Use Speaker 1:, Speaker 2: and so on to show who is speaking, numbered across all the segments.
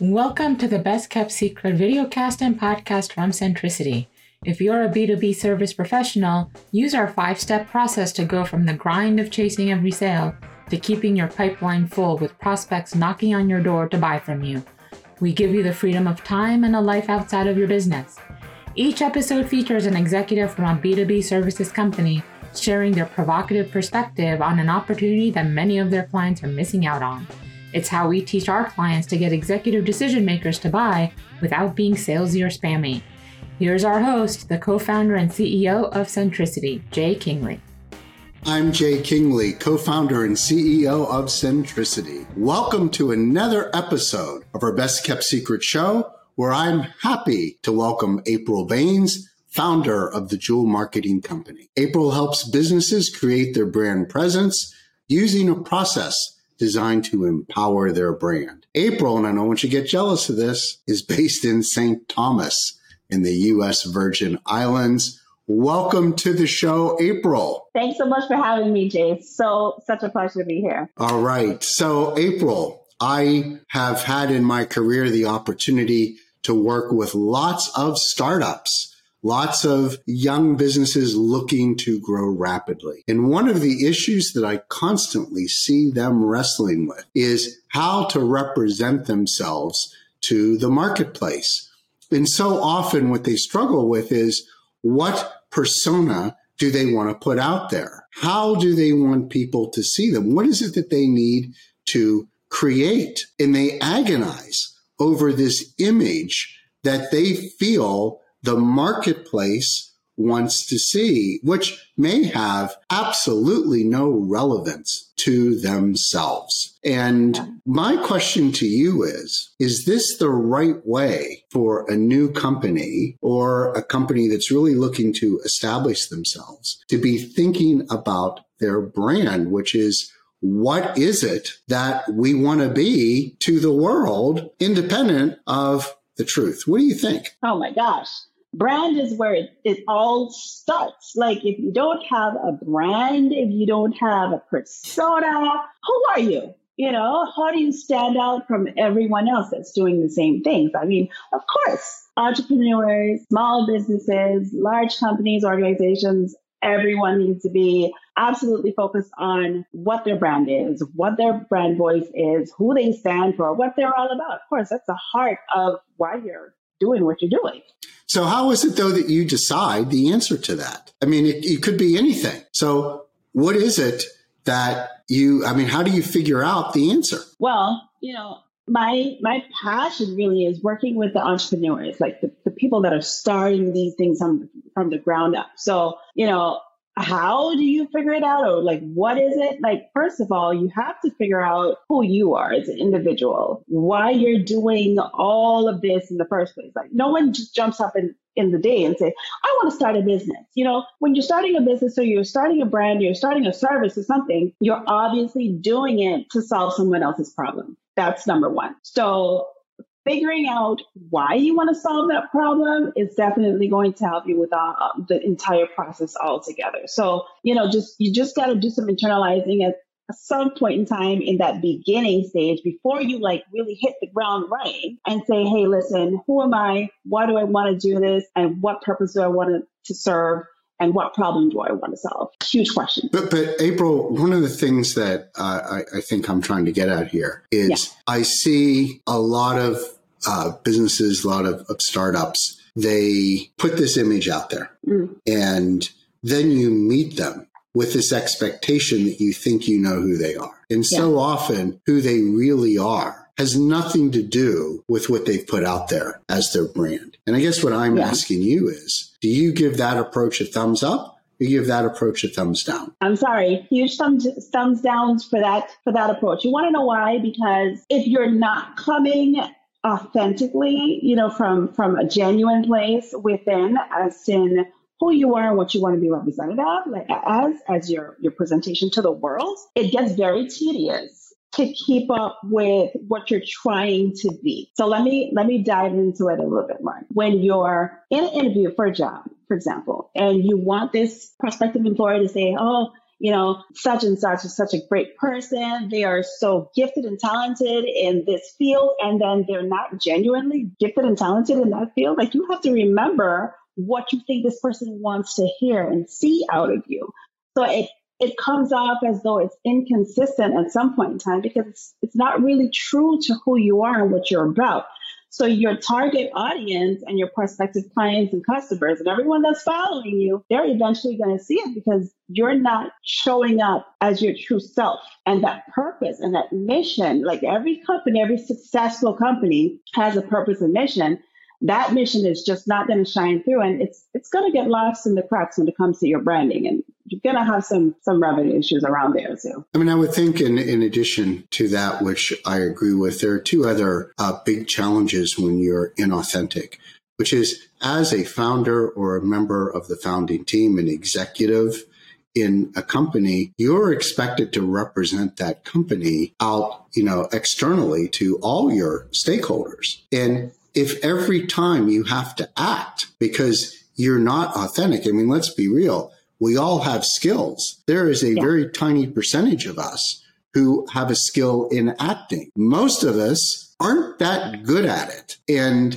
Speaker 1: Welcome to the Best Kept Secret videocast and podcast from Centricity. If you're a B2B service professional, use our five step process to go from the grind of chasing every sale to keeping your pipeline full with prospects knocking on your door to buy from you. We give you the freedom of time and a life outside of your business. Each episode features an executive from a B2B services company sharing their provocative perspective on an opportunity that many of their clients are missing out on. It's how we teach our clients to get executive decision makers to buy without being salesy or spammy. Here's our host, the co founder and CEO of Centricity, Jay Kingley.
Speaker 2: I'm Jay Kingley, co founder and CEO of Centricity. Welcome to another episode of our Best Kept Secret show, where I'm happy to welcome April Baines, founder of the Jewel Marketing Company. April helps businesses create their brand presence using a process designed to empower their brand. April, and I don't want you to get jealous of this, is based in St. Thomas in the U.S. Virgin Islands. Welcome to the show, April.
Speaker 3: Thanks so much for having me, Jay. So, such a pleasure to be here.
Speaker 2: All right. So, April, I have had in my career the opportunity to work with lots of startups lots of young businesses looking to grow rapidly. And one of the issues that I constantly see them wrestling with is how to represent themselves to the marketplace. And so often what they struggle with is what persona do they want to put out there? How do they want people to see them? What is it that they need to create? And they agonize over this image that they feel the marketplace wants to see, which may have absolutely no relevance to themselves. And my question to you is, is this the right way for a new company or a company that's really looking to establish themselves to be thinking about their brand, which is what is it that we want to be to the world independent of the truth? What do you think?
Speaker 3: Oh my gosh brand is where it, it all starts. Like if you don't have a brand, if you don't have a persona, who are you? You know, how do you stand out from everyone else that's doing the same things? I mean, of course, entrepreneurs, small businesses, large companies, organizations, everyone needs to be absolutely focused on what their brand is, what their brand voice is, who they stand for, what they're all about. Of course, that's the heart of why you're doing what you're doing.
Speaker 2: So how is it though that you decide the answer to that? I mean, it, it could be anything. So what is it that you, I mean, how do you figure out the answer?
Speaker 3: Well, you know, my my passion really is working with the entrepreneurs, like the, the people that are starting these things from from the ground up. So, you know, how do you figure it out? Or like what is it? Like first of all you have to figure out who you are as an individual why you're doing all of this in the first place. Like no one just jumps up in, in the day and say i want to start a business. You know when you're starting a business or you're starting a brand you're starting a service or something you're obviously doing it to solve someone else's problem. That's number one. So figuring out why you want to solve that problem is definitely going to help you with uh, the entire process altogether. So, you know, just you just got to do some internalizing at some point in time in that beginning stage before you like really hit the ground running and say, hey, listen, who am I? Why do I want to do this? And what purpose do I want to serve? and what problem do I want to solve? Huge question.
Speaker 2: But, but April, one of the things that uh, I, I, think I'm trying to get at here is yeah. I see a lot of uh, businesses, a lot of, of, startups, they put this image out there mm. and then you meet them with this expectation that you think you know who they are. And so often who they really are has nothing to do with what they've put out there as their brand. And I guess what I'm yeah. asking you is, do you give that approach a thumbs up? you give that approach a thumbs down.
Speaker 3: I'm sorry, huge thumbs thumbs downs for that for that approach. You want to know why? Because if you're not coming authentically, you know, from from a genuine place within, as in who you are and what you want to be represented of, like as as your your presentation to the world, it gets very tedious to keep up with what you're trying to be. So let me let me dive into it a little bit more. When you're in an interview for a job, for example, and you want this prospective employer to say, "Oh, you know, such and such is such a great person. They are so gifted and talented in this field. And then they're not genuinely gifted and talented in that field. Like you have to remember what you think this person wants to hear and see out of you. So it, it comes off as though it's inconsistent at some point in time because it's, it's not really true to who you are and what you're about. So your target audience and your prospective clients and customers and everyone that's following you, they're eventually going to see it because you're not showing up as your true self and that purpose and that mission. Like every company, every successful company has a purpose and mission that mission is just not going to shine through and it's it's going to get lost in the cracks when it comes to your branding and you're going to have some some revenue issues around there too
Speaker 2: i mean i would think in in addition to that which i agree with there are two other uh, big challenges when you're inauthentic which is as a founder or a member of the founding team an executive in a company, you're expected to represent that company out, you know, externally to all your stakeholders. And if every time you have to act because you're not authentic, I mean, let's be real. We all have skills. There is a yeah. very tiny percentage of us who have a skill in acting. Most of us aren't that good at it. And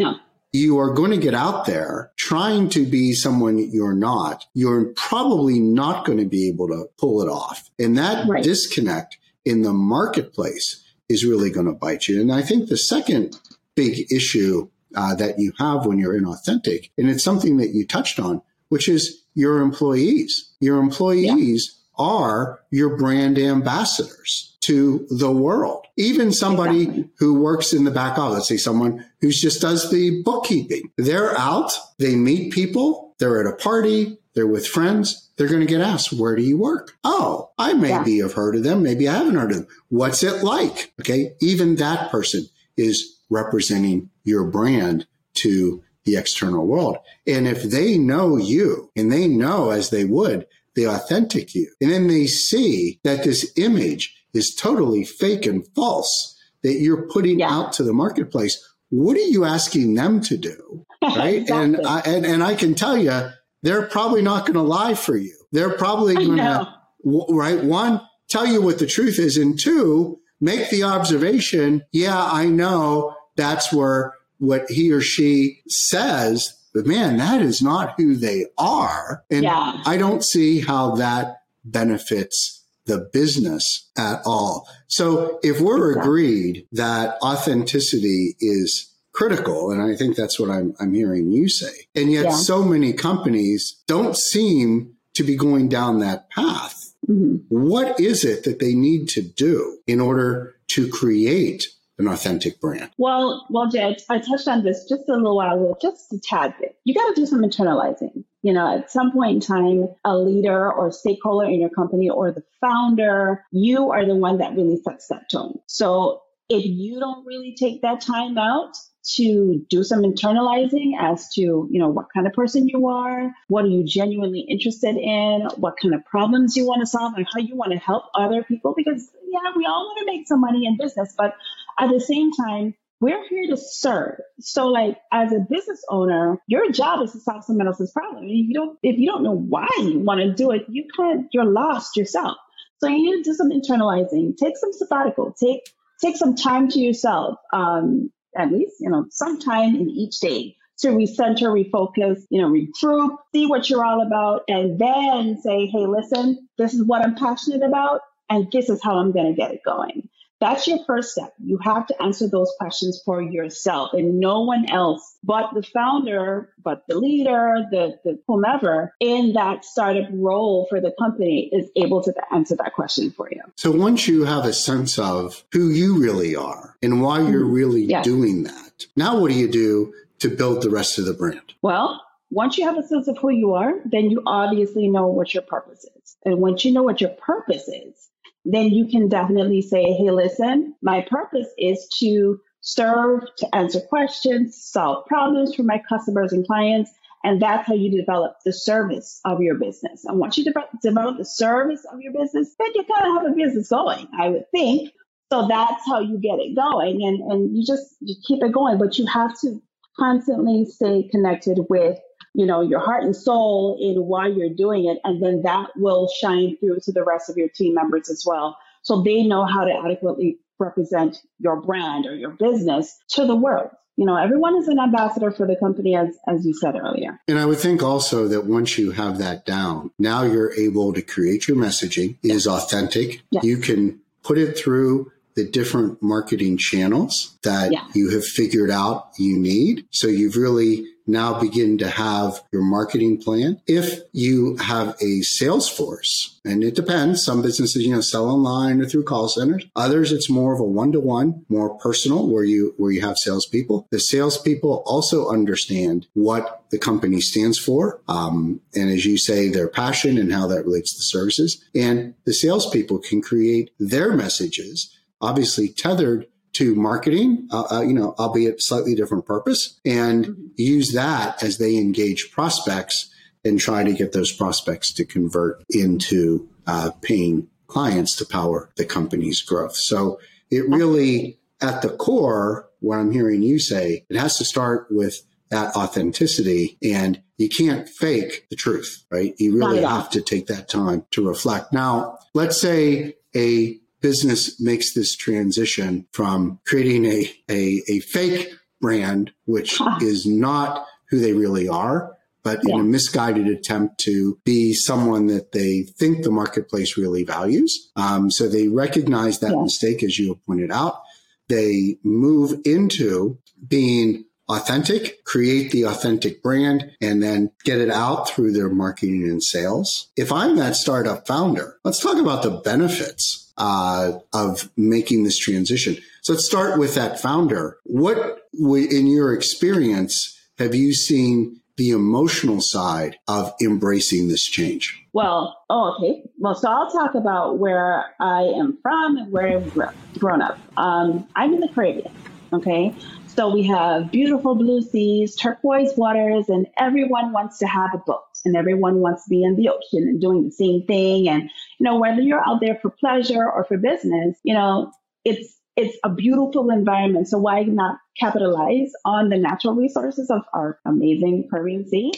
Speaker 2: you are going to get out there trying to be someone you're not. You're probably not going to be able to pull it off. And that right. disconnect in the marketplace is really going to bite you. And I think the second big issue uh, that you have when you're inauthentic. And it's something that you touched on, which is your employees. Your employees yeah. are your brand ambassadors to the world. Even somebody exactly. who works in the back office, let's say someone who just does the bookkeeping, they're out, they meet people, they're at a party, they're with friends, they're going to get asked, where do you work? Oh, I maybe yeah. have heard of them. Maybe I haven't heard of them. What's it like? Okay. Even that person is representing your brand to the external world. And if they know you and they know as they would the authentic you, and then they see that this image is totally fake and false that you're putting yeah. out to the marketplace, what are you asking them to do? Right. exactly. and, I, and, and I can tell you, they're probably not going to lie for you. They're probably going to, right? One, tell you what the truth is. And two, make the observation. Yeah, I know that's where what he or she says, but man, that is not who they are. And yeah. I don't see how that benefits the business at all. So if we're agreed that authenticity is critical, and I think that's what I'm, I'm hearing you say, and yet yeah. so many companies don't seem to be going down that path. Mm-hmm. What is it that they need to do in order to create an authentic brand?
Speaker 3: Well, well, Jed, I touched on this just a little while ago, just a tad bit. You got to do some internalizing. You know, at some point in time, a leader or stakeholder in your company or the founder, you are the one that really sets that tone. So if you don't really take that time out to do some internalizing as to you know what kind of person you are what are you genuinely interested in what kind of problems you want to solve and how you want to help other people because yeah we all want to make some money in business but at the same time we're here to serve. So like as a business owner, your job is to solve someone else's problem. If you don't if you don't know why you want to do it, you of you're lost yourself. So you need to do some internalizing, take some sabbatical, take take some time to yourself. Um, at least, you know, some time in each day to recenter, refocus, you know, regroup, see what you're all about, and then say, hey, listen, this is what I'm passionate about, and this is how I'm to get it going. That's your first step. You have to answer those questions for yourself and no one else but the founder, but the leader, the, the whomever in that startup role for the company is able to answer that question for you.
Speaker 2: So once you have a sense of who you really are and why you're mm-hmm. really yes. doing that, now what do you do to build the rest of the brand?
Speaker 3: Well, once you have a sense of who you are, then you obviously know what your purpose is. And once you know what your purpose is, then you can definitely say, hey, listen, my purpose is to serve, to answer questions, solve problems for my customers and clients. And that's how you develop the service of your business. And once you de- develop the service of your business, then you kind of have a business going, I would think. So that's how you get it going. And, and you just you keep it going, but you have to constantly stay connected with you know, your heart and soul in why you're doing it. And then that will shine through to the rest of your team members as well. So they know how to adequately represent your brand or your business to the world you know, everyone is an ambassador for the company, as as you said earlier.
Speaker 2: And I would think also that once you have that down, now you're able to create your messaging is authentic. Yes. You can put it through the different marketing channels that yeah. you have figured out you need. So you've really now begin to have your marketing plan. If you have a sales force, and it depends, some businesses, you know, sell online or through call centers. Others, it's more of a one to one, more personal where you, where you have salespeople. The salespeople also understand what the company stands for. Um, and as you say, their passion and how that relates to services. And the salespeople can create their messages obviously tethered to marketing, uh, uh, you know, albeit slightly different purpose, and mm-hmm. use that as they engage prospects and try to get those prospects to convert into uh, paying clients to power the company's growth. So it really, at the core, what I'm hearing you say, it has to start with that authenticity and you can't fake the truth, right? You really have to take that time to reflect. Now, let's say a business makes this transition from creating a, a, a fake brand, which is not who they really are, but yeah. in a misguided attempt to be someone that they think the marketplace really values. Um, so they recognize that yeah. mistake, as you have pointed out. They move into being authentic, create the authentic brand, and then get it out through their marketing and sales. If I'm that startup founder, let's talk about the benefits uh, of making this transition. So let's start with that founder. What, in your experience, have you seen the emotional side of embracing this change?
Speaker 3: Well, oh, okay. Well, so I'll talk about where I am from and where I've grown up. Um, I'm in the Caribbean, okay? So we have beautiful blue seas, turquoise waters, and everyone wants to have a boat and everyone wants to be in the ocean and doing the same thing. And, you know, whether you're out there for pleasure or for business, you know, it's, it's a beautiful environment. So why not capitalize on the natural resources of our amazing Caribbean Sea?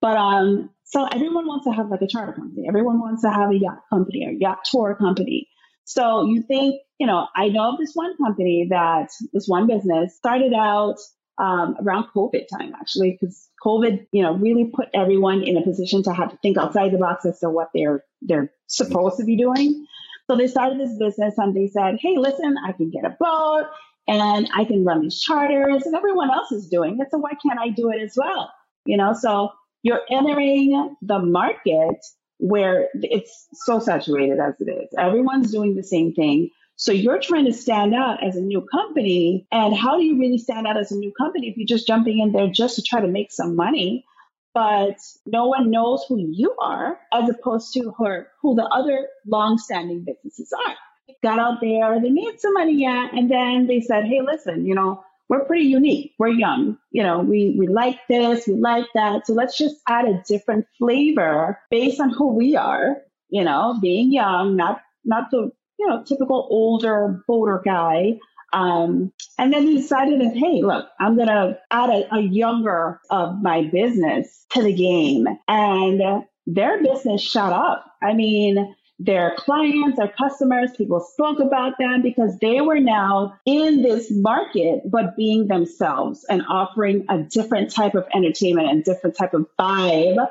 Speaker 3: But, um, so everyone wants to have like a charter company. Everyone wants to have a yacht company or yacht tour company. So you think, you know, I know of this one company that this one business started out um, around COVID time, actually, because COVID, you know, really put everyone in a position to have to think outside the box as to what they're they're supposed to be doing. So they started this business and they said, "Hey, listen, I can get a boat and I can run these charters, and everyone else is doing it. So why can't I do it as well?" You know, so you're entering the market where it's so saturated as it is. Everyone's doing the same thing. So you're trying to stand out as a new company. And how do you really stand out as a new company if you're just jumping in there just to try to make some money? But no one knows who you are as opposed to who, who the other long-standing businesses are. Got out there, they made some money, yeah, and then they said, "Hey, listen, you know, we're pretty unique. We're young. You know, we, we like this, we like that. So let's just add a different flavor based on who we are, you know, being young, not, not the, you know, typical older boater guy. Um, and then we decided that, hey, look, I'm going to add a, a younger of my business to the game. And their business shot up. I mean, their clients, their customers, people spoke about them because they were now in this market, but being themselves and offering a different type of entertainment and different type of vibe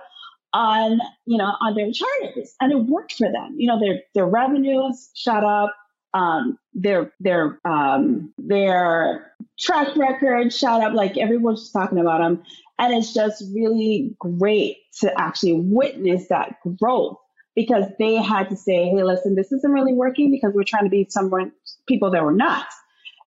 Speaker 3: on, you know, on their charters. And it worked for them. You know, their, their revenues shot up. Um, their, their, um, their track record shot up. Like everyone's talking about them. And it's just really great to actually witness that growth because they had to say, hey, listen, this isn't really working because we're trying to be someone, people that were not.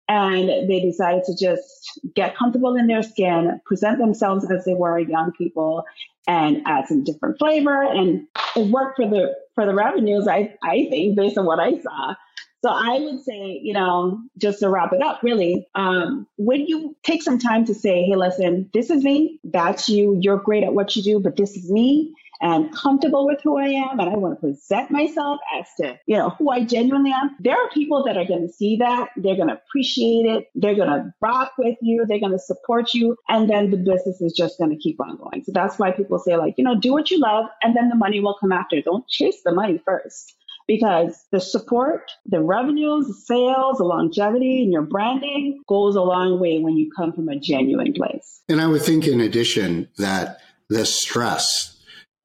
Speaker 3: And they decided to just get comfortable in their skin, present themselves as they were young people, and add some different flavor. And it worked for the for the revenues, I, I think, based on what I saw. So I would say, you know, just to wrap it up, really, um, when you take some time to say, hey, listen, this is me, that's you, you're great at what you do, but this is me, and comfortable with who I am and I want to present myself as to, you know, who I genuinely am, there are people that are going to see that. They're going to appreciate it. They're going to rock with you. They're going to support you. And then the business is just going to keep on going. So that's why people say like, you know, do what you love and then the money will come after. Don't chase the money first because the support, the revenues, the sales, the longevity, and your branding goes a long way when you come from a genuine place.
Speaker 2: And I would think, in addition, that the stress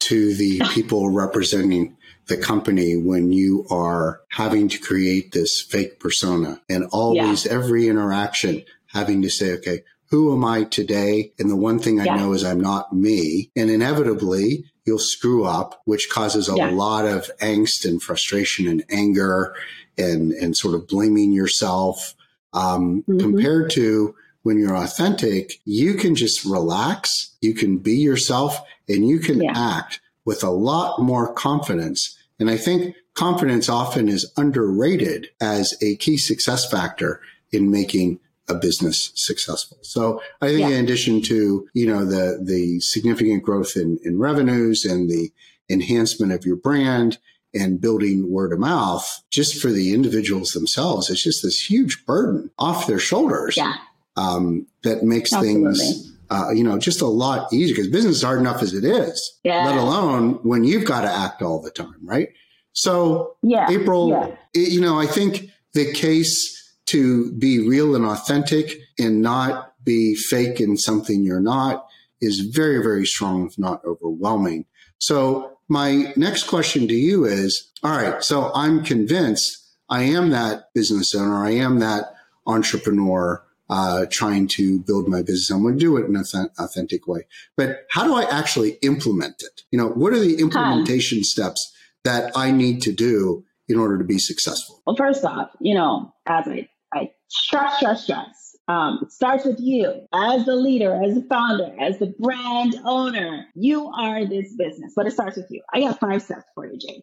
Speaker 2: to the people representing the company when you are having to create this fake persona and always yeah. every interaction having to say, okay, who am I today? And the one thing I yeah. know is I'm not me. And inevitably you'll screw up, which causes a yeah. lot of angst and frustration and anger and, and sort of blaming yourself. Um, mm-hmm. compared to when you're authentic, you can just relax, you can be yourself and you can yeah. act with a lot more confidence. And I think confidence often is underrated as a key success factor in making a business successful. So I think yeah. in addition to, you know, the, the significant growth in, in revenues and the enhancement of your brand and building word of mouth just for the individuals themselves, it's just this huge burden off their shoulders.
Speaker 3: Yeah.
Speaker 2: Um, that makes Absolutely. things, uh, you know, just a lot easier because business is hard enough as it is, yeah. let alone when you've got to act all the time. Right. So yeah. April, yeah. It, you know, I think the case to be real and authentic and not be fake in something you're not is very, very strong, if not overwhelming. So my next question to you is, all right, so I'm convinced I am that business owner. I am that entrepreneur uh, trying to build my business. I'm going to do it in an authentic way. But how do I actually implement it? You know, what are the implementation huh. steps that I need to do in order to be successful?
Speaker 3: Well, first off, you know, as I I stress, stress, stress. Um, it starts with you as the leader, as the founder, as the brand owner. You are this business, but it starts with you. I got five steps for you, Jay.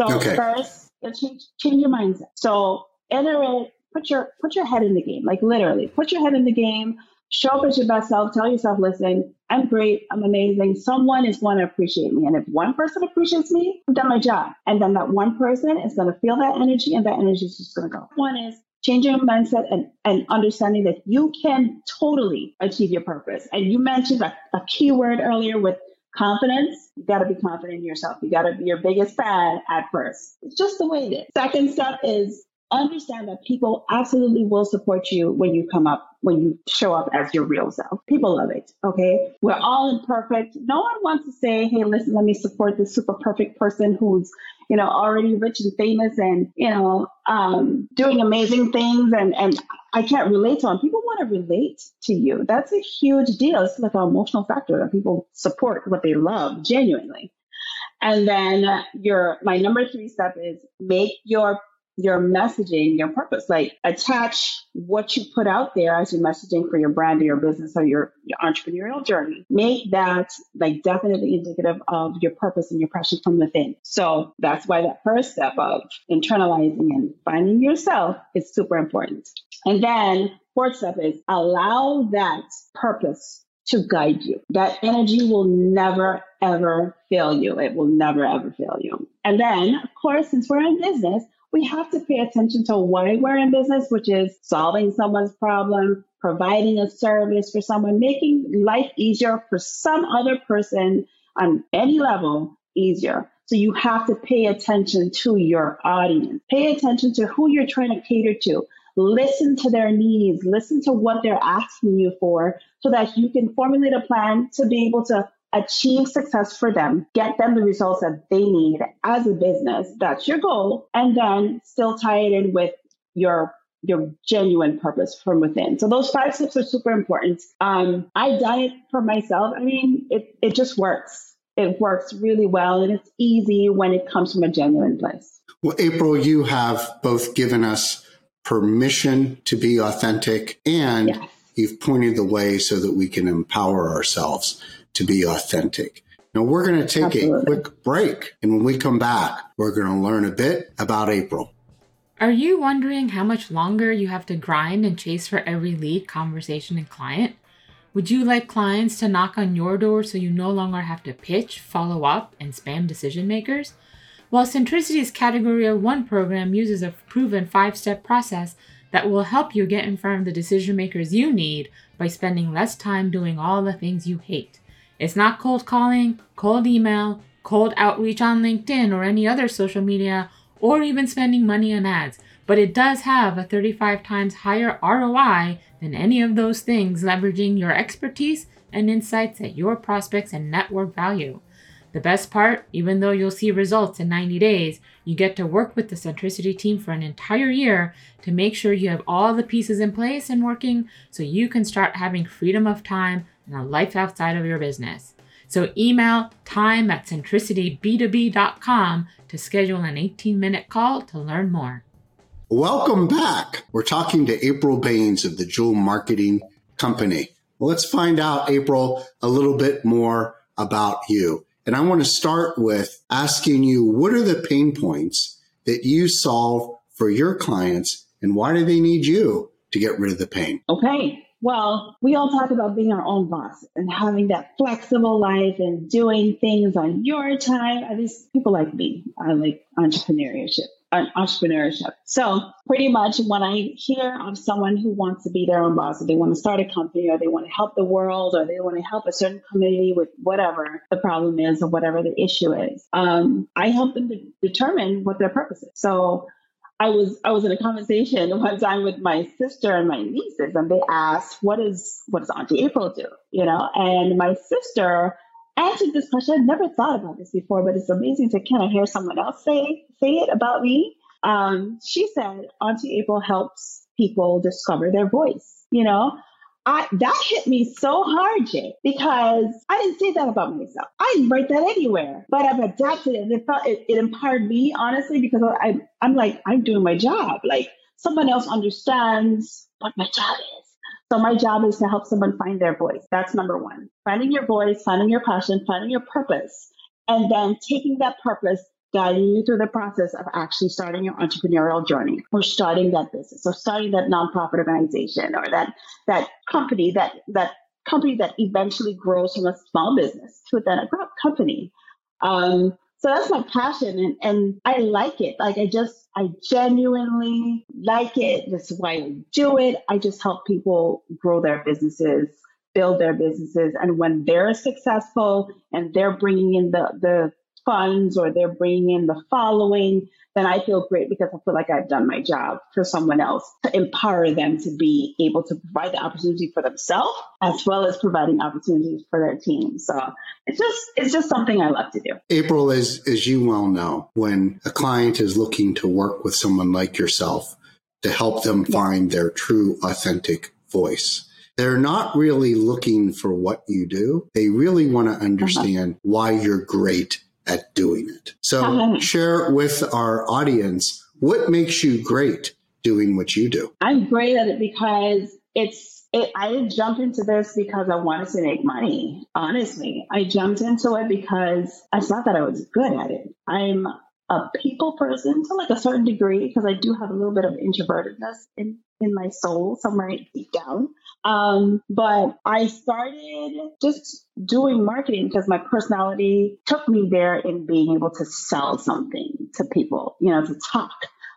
Speaker 3: So okay. first, change, change your mindset. So enter it, put your put your head in the game, like literally, put your head in the game. Show up as your best self. Tell yourself, listen, I'm great. I'm amazing. Someone is going to appreciate me. And if one person appreciates me, I've done my job. And then that one person is going to feel that energy and that energy is just going to go. One is changing your mindset and, and understanding that you can totally achieve your purpose. And you mentioned a, a key word earlier with confidence. You got to be confident in yourself. You got to be your biggest fan at first. It's just the way it is. Second step is understand that people absolutely will support you when you come up, when you show up as your real self. People love it. Okay. We're all imperfect. No one wants to say, Hey, listen, let me support this super perfect person who's, you know, already rich and famous and, you know, um, doing amazing things. And, and I can't relate to them. People want to relate to you. That's a huge deal. It's like an emotional factor that people support what they love genuinely. And then your, my number three step is make your your messaging, your purpose. Like attach what you put out there as your messaging for your brand or your business or your, your entrepreneurial journey. Make that like definitely indicative of your purpose and your passion from within. So that's why that first step of internalizing and finding yourself is super important. And then fourth step is allow that purpose to guide you. That energy will never, ever fail you. It will never, ever fail you. And then, of course, since we're in business, we have to pay attention to why we're in business, which is solving someone's problem, providing a service for someone, making life easier for some other person on any level easier. So you have to pay attention to your audience. Pay attention to who you're trying to cater to. Listen to their needs. Listen to what they're asking you for so that you can formulate a plan to be able to achieve success for them, get them the results that they need as a business. That's your goal. And then still tie it in with your your genuine purpose from within. So those five steps are super important. Um, I've done it for myself. I mean, it, it just works. It works really well and it's easy when it comes from a genuine place.
Speaker 2: Well, April, you have both given us permission to be authentic and yes. you've pointed the way so that we can empower ourselves to be authentic. Now we're going to take Absolutely. a quick break. And when we come back, we're going to learn a bit about April.
Speaker 1: Are you wondering how much longer you have to grind and chase for every lead, conversation, and client? Would you like clients to knock on your door so you no longer have to pitch, follow up, and spam decision makers? Well, Centricity's Category 1 program uses a proven five step process that will help you get in front of the decision makers you need by spending less time doing all the things you hate. It's not cold calling, cold email, cold outreach on LinkedIn or any other social media, or even spending money on ads, but it does have a 35 times higher ROI than any of those things, leveraging your expertise and insights at your prospects and network value. The best part, even though you'll see results in 90 days, you get to work with the Centricity team for an entire year to make sure you have all the pieces in place and working so you can start having freedom of time and a life outside of your business. So email time at centricityb2b.com to schedule an 18 minute call to learn more.
Speaker 2: Welcome back. We're talking to April Baines of the Jewel Marketing Company. Well, let's find out, April, a little bit more about you. And I want to start with asking you what are the pain points that you solve for your clients and why do they need you to get rid of the pain?
Speaker 3: Okay. Well, we all talk about being our own boss and having that flexible life and doing things on your time. At least people like me, I like entrepreneurship entrepreneurship. So pretty much when I hear of someone who wants to be their own boss, or they want to start a company, or they want to help the world, or they want to help a certain community with whatever the problem is or whatever the issue is, um, I help them to determine what their purpose is. So I was I was in a conversation one time with my sister and my nieces, and they asked, "What is what does Auntie April do?" You know, and my sister answered this question. I've never thought about this before, but it's amazing to kind of hear someone else say say it about me. Um, she said, Auntie April helps people discover their voice. You know, I that hit me so hard, Jay, because I didn't say that about myself. I didn't write that anywhere, but I've adapted it, it felt it, it empowered me honestly because I I'm like I'm doing my job. Like someone else understands what my job is. So my job is to help someone find their voice. That's number one. Finding your voice, finding your passion, finding your purpose, and then taking that purpose, guiding you through the process of actually starting your entrepreneurial journey or starting that business or starting that nonprofit organization or that that company that that company that eventually grows from a small business to then a company. Um, so that's my passion and, and I like it. Like I just, I genuinely like it. That's why I do it. I just help people grow their businesses, build their businesses. And when they're successful and they're bringing in the, the funds or they're bringing in the following, then I feel great because I feel like I've done my job for someone else to empower them to be able to provide the opportunity for themselves as well as providing opportunities for their team. So it's just it's just something I love to do.
Speaker 2: April, as as you well know, when a client is looking to work with someone like yourself to help them find their true authentic voice. They're not really looking for what you do. They really want to uh-huh. understand uh-huh. why you're great at doing it. So share with our audience what makes you great doing what you do.
Speaker 3: I'm great at it because it's it, I didn't into this because I wanted to make money. Honestly, I jumped into it because it's not that I was good at it. I'm a people person to like a certain degree because I do have a little bit of introvertedness in in my soul somewhere deep down. Um, but I started just doing marketing because my personality took me there in being able to sell something to people, you know, to talk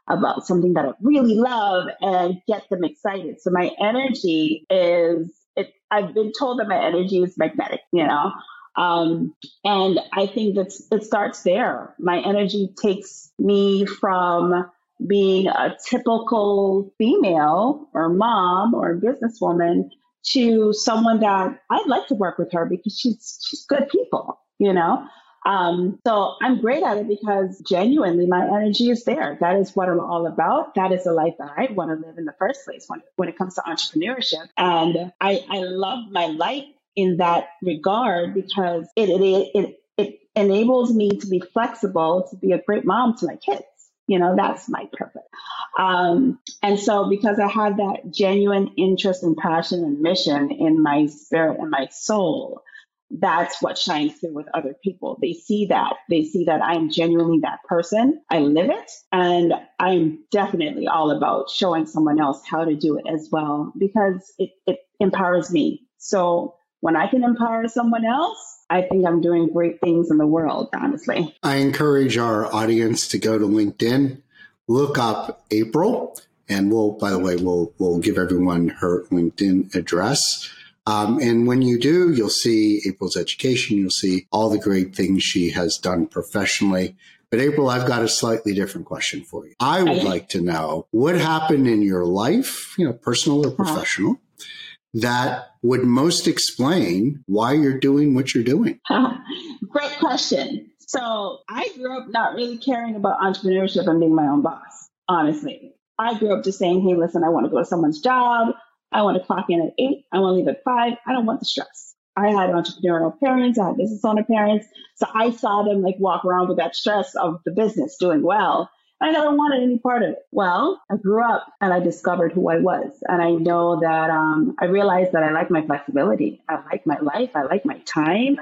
Speaker 3: about something that I really love and get them excited. So my energy is it I've been told that my energy is magnetic, you know. Um, and I think that it starts there. My energy takes me from being a typical female or mom or businesswoman to someone that I'd like to work with her because she's she's good people, you know. Um, so I'm great at it because genuinely my energy is there. That is what I'm all about. That is the life that I want to live in the first place when, when it comes to entrepreneurship. And I, I love my life in that regard because it, it, it, it enables me to be flexible, to be a great mom to my kids. You know, that's my purpose. Um, and so because I have that genuine interest and passion and mission in my spirit and my soul, that's what shines through with other people. They see that. They see that I'm genuinely that person. I live it. And I'm definitely all about showing someone else how to do it as well because it, it empowers me So when I can empower someone else, I think I'm doing great things in the world, honestly.
Speaker 2: I encourage our audience to go to LinkedIn, look up April, and we'll, by the way, we'll, we'll give everyone her LinkedIn address. Um, and when you do, you'll see April's education. You'll see all the great things she has done professionally. But April, I've got a slightly different question for you. I would like to know what happened in your life, you know, personal or uh-huh. professional, that would most explain why you're doing what you're doing.
Speaker 3: Great question. So I grew up not really caring about entrepreneurship and being my own boss, honestly. I grew up just saying, hey, listen, I want to go to someone's job. I want to clock in at eight. I want to leave at five. I don't want the stress. I had entrepreneurial parents. I had business owner parents. So I saw them like walk around with that stress of the business doing well. I never wanted any part of it. Well, I grew up and I discovered who I was. And I know that um, I realized that I like my flexibility. I like my life. I like my time.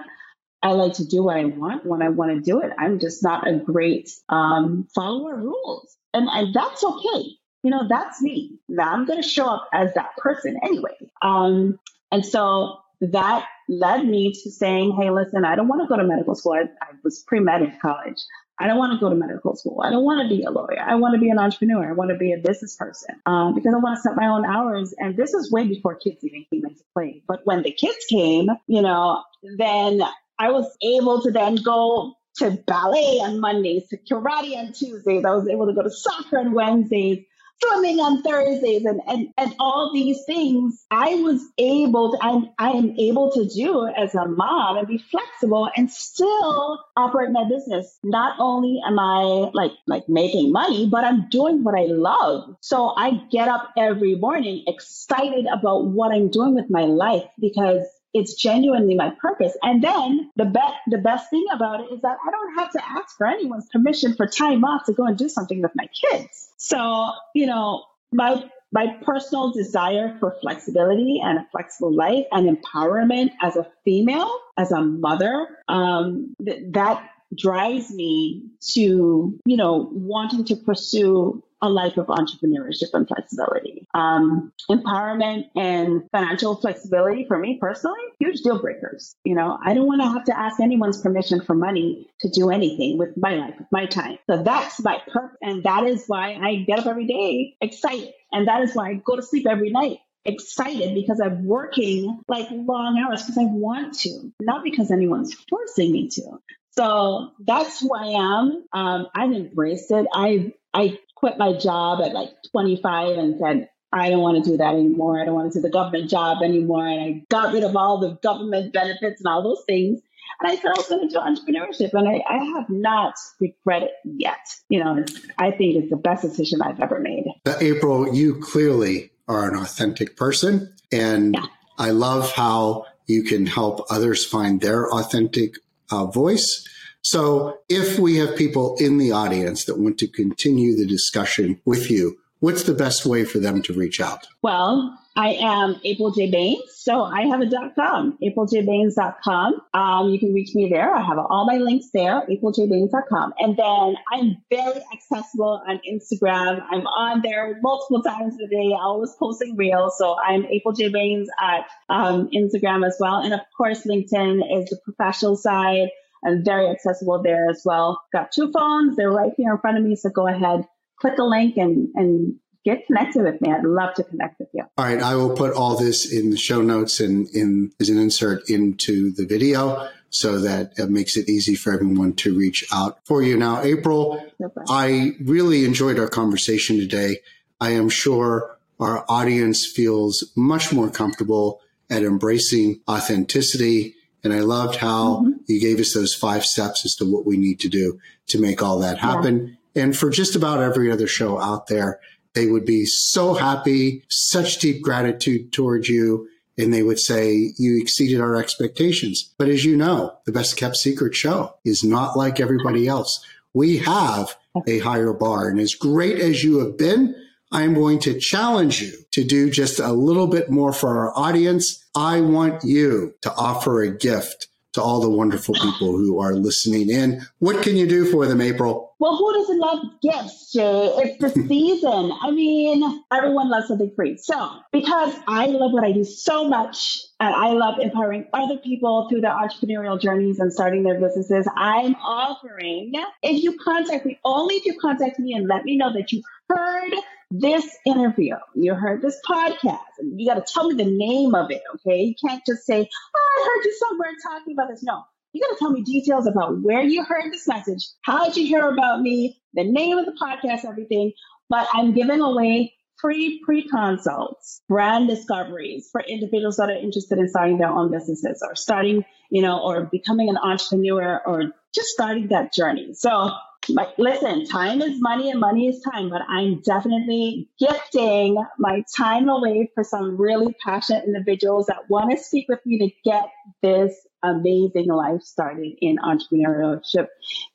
Speaker 3: I like to do what I want when I want to do it. I'm just not a great um, follower of rules. And, and that's okay you know, that's me. Now I'm going to show up as that person anyway. Um, and so that led me to saying, hey, listen, I don't want to go to medical school. I, I was pre med in college. I don't want to go to medical school. I don't want to be a lawyer. I want to be an entrepreneur. I want to be a business person um, because I want to set my own hours. And this is way before kids even came into play. But when the kids came, you know, then I was able to then go to ballet on Mondays, to karate on Tuesdays. I was able to go to soccer on Wednesdays swimming on Thursdays and, and, and all these things I was able to, I, I am able to do as a mom and be flexible and still operate my business. Not only am I like, like making money, but I'm doing what I love. So I get up every morning excited about what I'm doing with my life because it's genuinely my purpose. And then the best the best thing about it is that I don't have to ask for anyone's permission for time off to go and do something with my kids. So, you know, my my personal desire for flexibility and a flexible life and empowerment as a female, as a mother, um, th- that drives me to, you know, wanting to pursue a life of entrepreneurship and flexibility. Um, empowerment and financial flexibility for me personally, huge deal breakers. You know, I don't want to have to ask anyone's permission for money to do anything with my life, with my time. So that's my purpose. And that is why I get up every day excited. And that is why I go to sleep every night excited because I'm working like long hours because I want to, not because anyone's forcing me to. So that's who I am. Um, I've embraced it. I I quit my job at like 25 and said, I don't want to do that anymore. I don't want to do the government job anymore. And I got rid of all the government benefits and all those things. And I said I was going to do entrepreneurship, and I, I have not regretted yet. You know, I think it's the best decision I've ever made.
Speaker 2: Uh, April, you clearly are an authentic person, and yeah. I love how you can help others find their authentic uh, voice. So if we have people in the audience that want to continue the discussion with you, what's the best way for them to reach out?
Speaker 3: Well, I am April J. Bains. So I have a dot com, apriljbains.com. Um, you can reach me there. I have all my links there, apriljbains.com. And then I'm very accessible on Instagram. I'm on there multiple times a day, always posting reels. So I'm April J. Bains at um, Instagram as well. And of course, LinkedIn is the professional side and very accessible there as well. Got two phones. They're right here in front of me. So go ahead, click a link and, and get connected with me. I'd love to connect with you.
Speaker 2: All right. I will put all this in the show notes and in as an insert into the video so that it makes it easy for everyone to reach out for you. Now, April, I really enjoyed our conversation today. I am sure our audience feels much more comfortable at embracing authenticity and I loved how mm-hmm. you gave us those five steps as to what we need to do to make all that happen. Yeah. And for just about every other show out there, they would be so happy, such deep gratitude towards you. And they would say, you exceeded our expectations. But as you know, the best kept secret show is not like everybody else. We have a higher bar. And as great as you have been, I'm going to challenge you to do just a little bit more for our audience. I want you to offer a gift to all the wonderful people who are listening in. What can you do for them, April?
Speaker 3: Well, who doesn't love gifts, Jay? It's the season. I mean, everyone loves something free. So, because I love what I do so much and I love empowering other people through their entrepreneurial journeys and starting their businesses, I'm offering, if you contact me, only if you contact me and let me know that you heard this interview, you heard this podcast, and you got to tell me the name of it, okay? You can't just say, oh, I heard you somewhere talking about this. No, you got to tell me details about where you heard this message, how did you hear about me, the name of the podcast, everything. But I'm giving away free pre-consults, brand discoveries for individuals that are interested in starting their own businesses or starting, you know, or becoming an entrepreneur or just starting that journey. So like, listen, time is money and money is time, but I'm definitely gifting my time away for some really passionate individuals that want to speak with me to get this amazing life started in entrepreneurship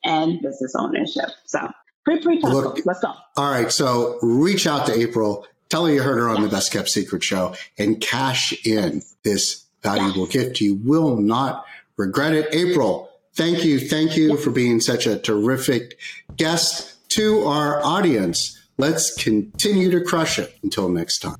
Speaker 3: and business ownership. So pre pre let's go.
Speaker 2: All right. So reach out to April. Tell her you heard her on the Best Kept Secret show and cash in this valuable gift. You will not regret it. April, Thank you. Thank you for being such a terrific guest to our audience. Let's continue to crush it until next time.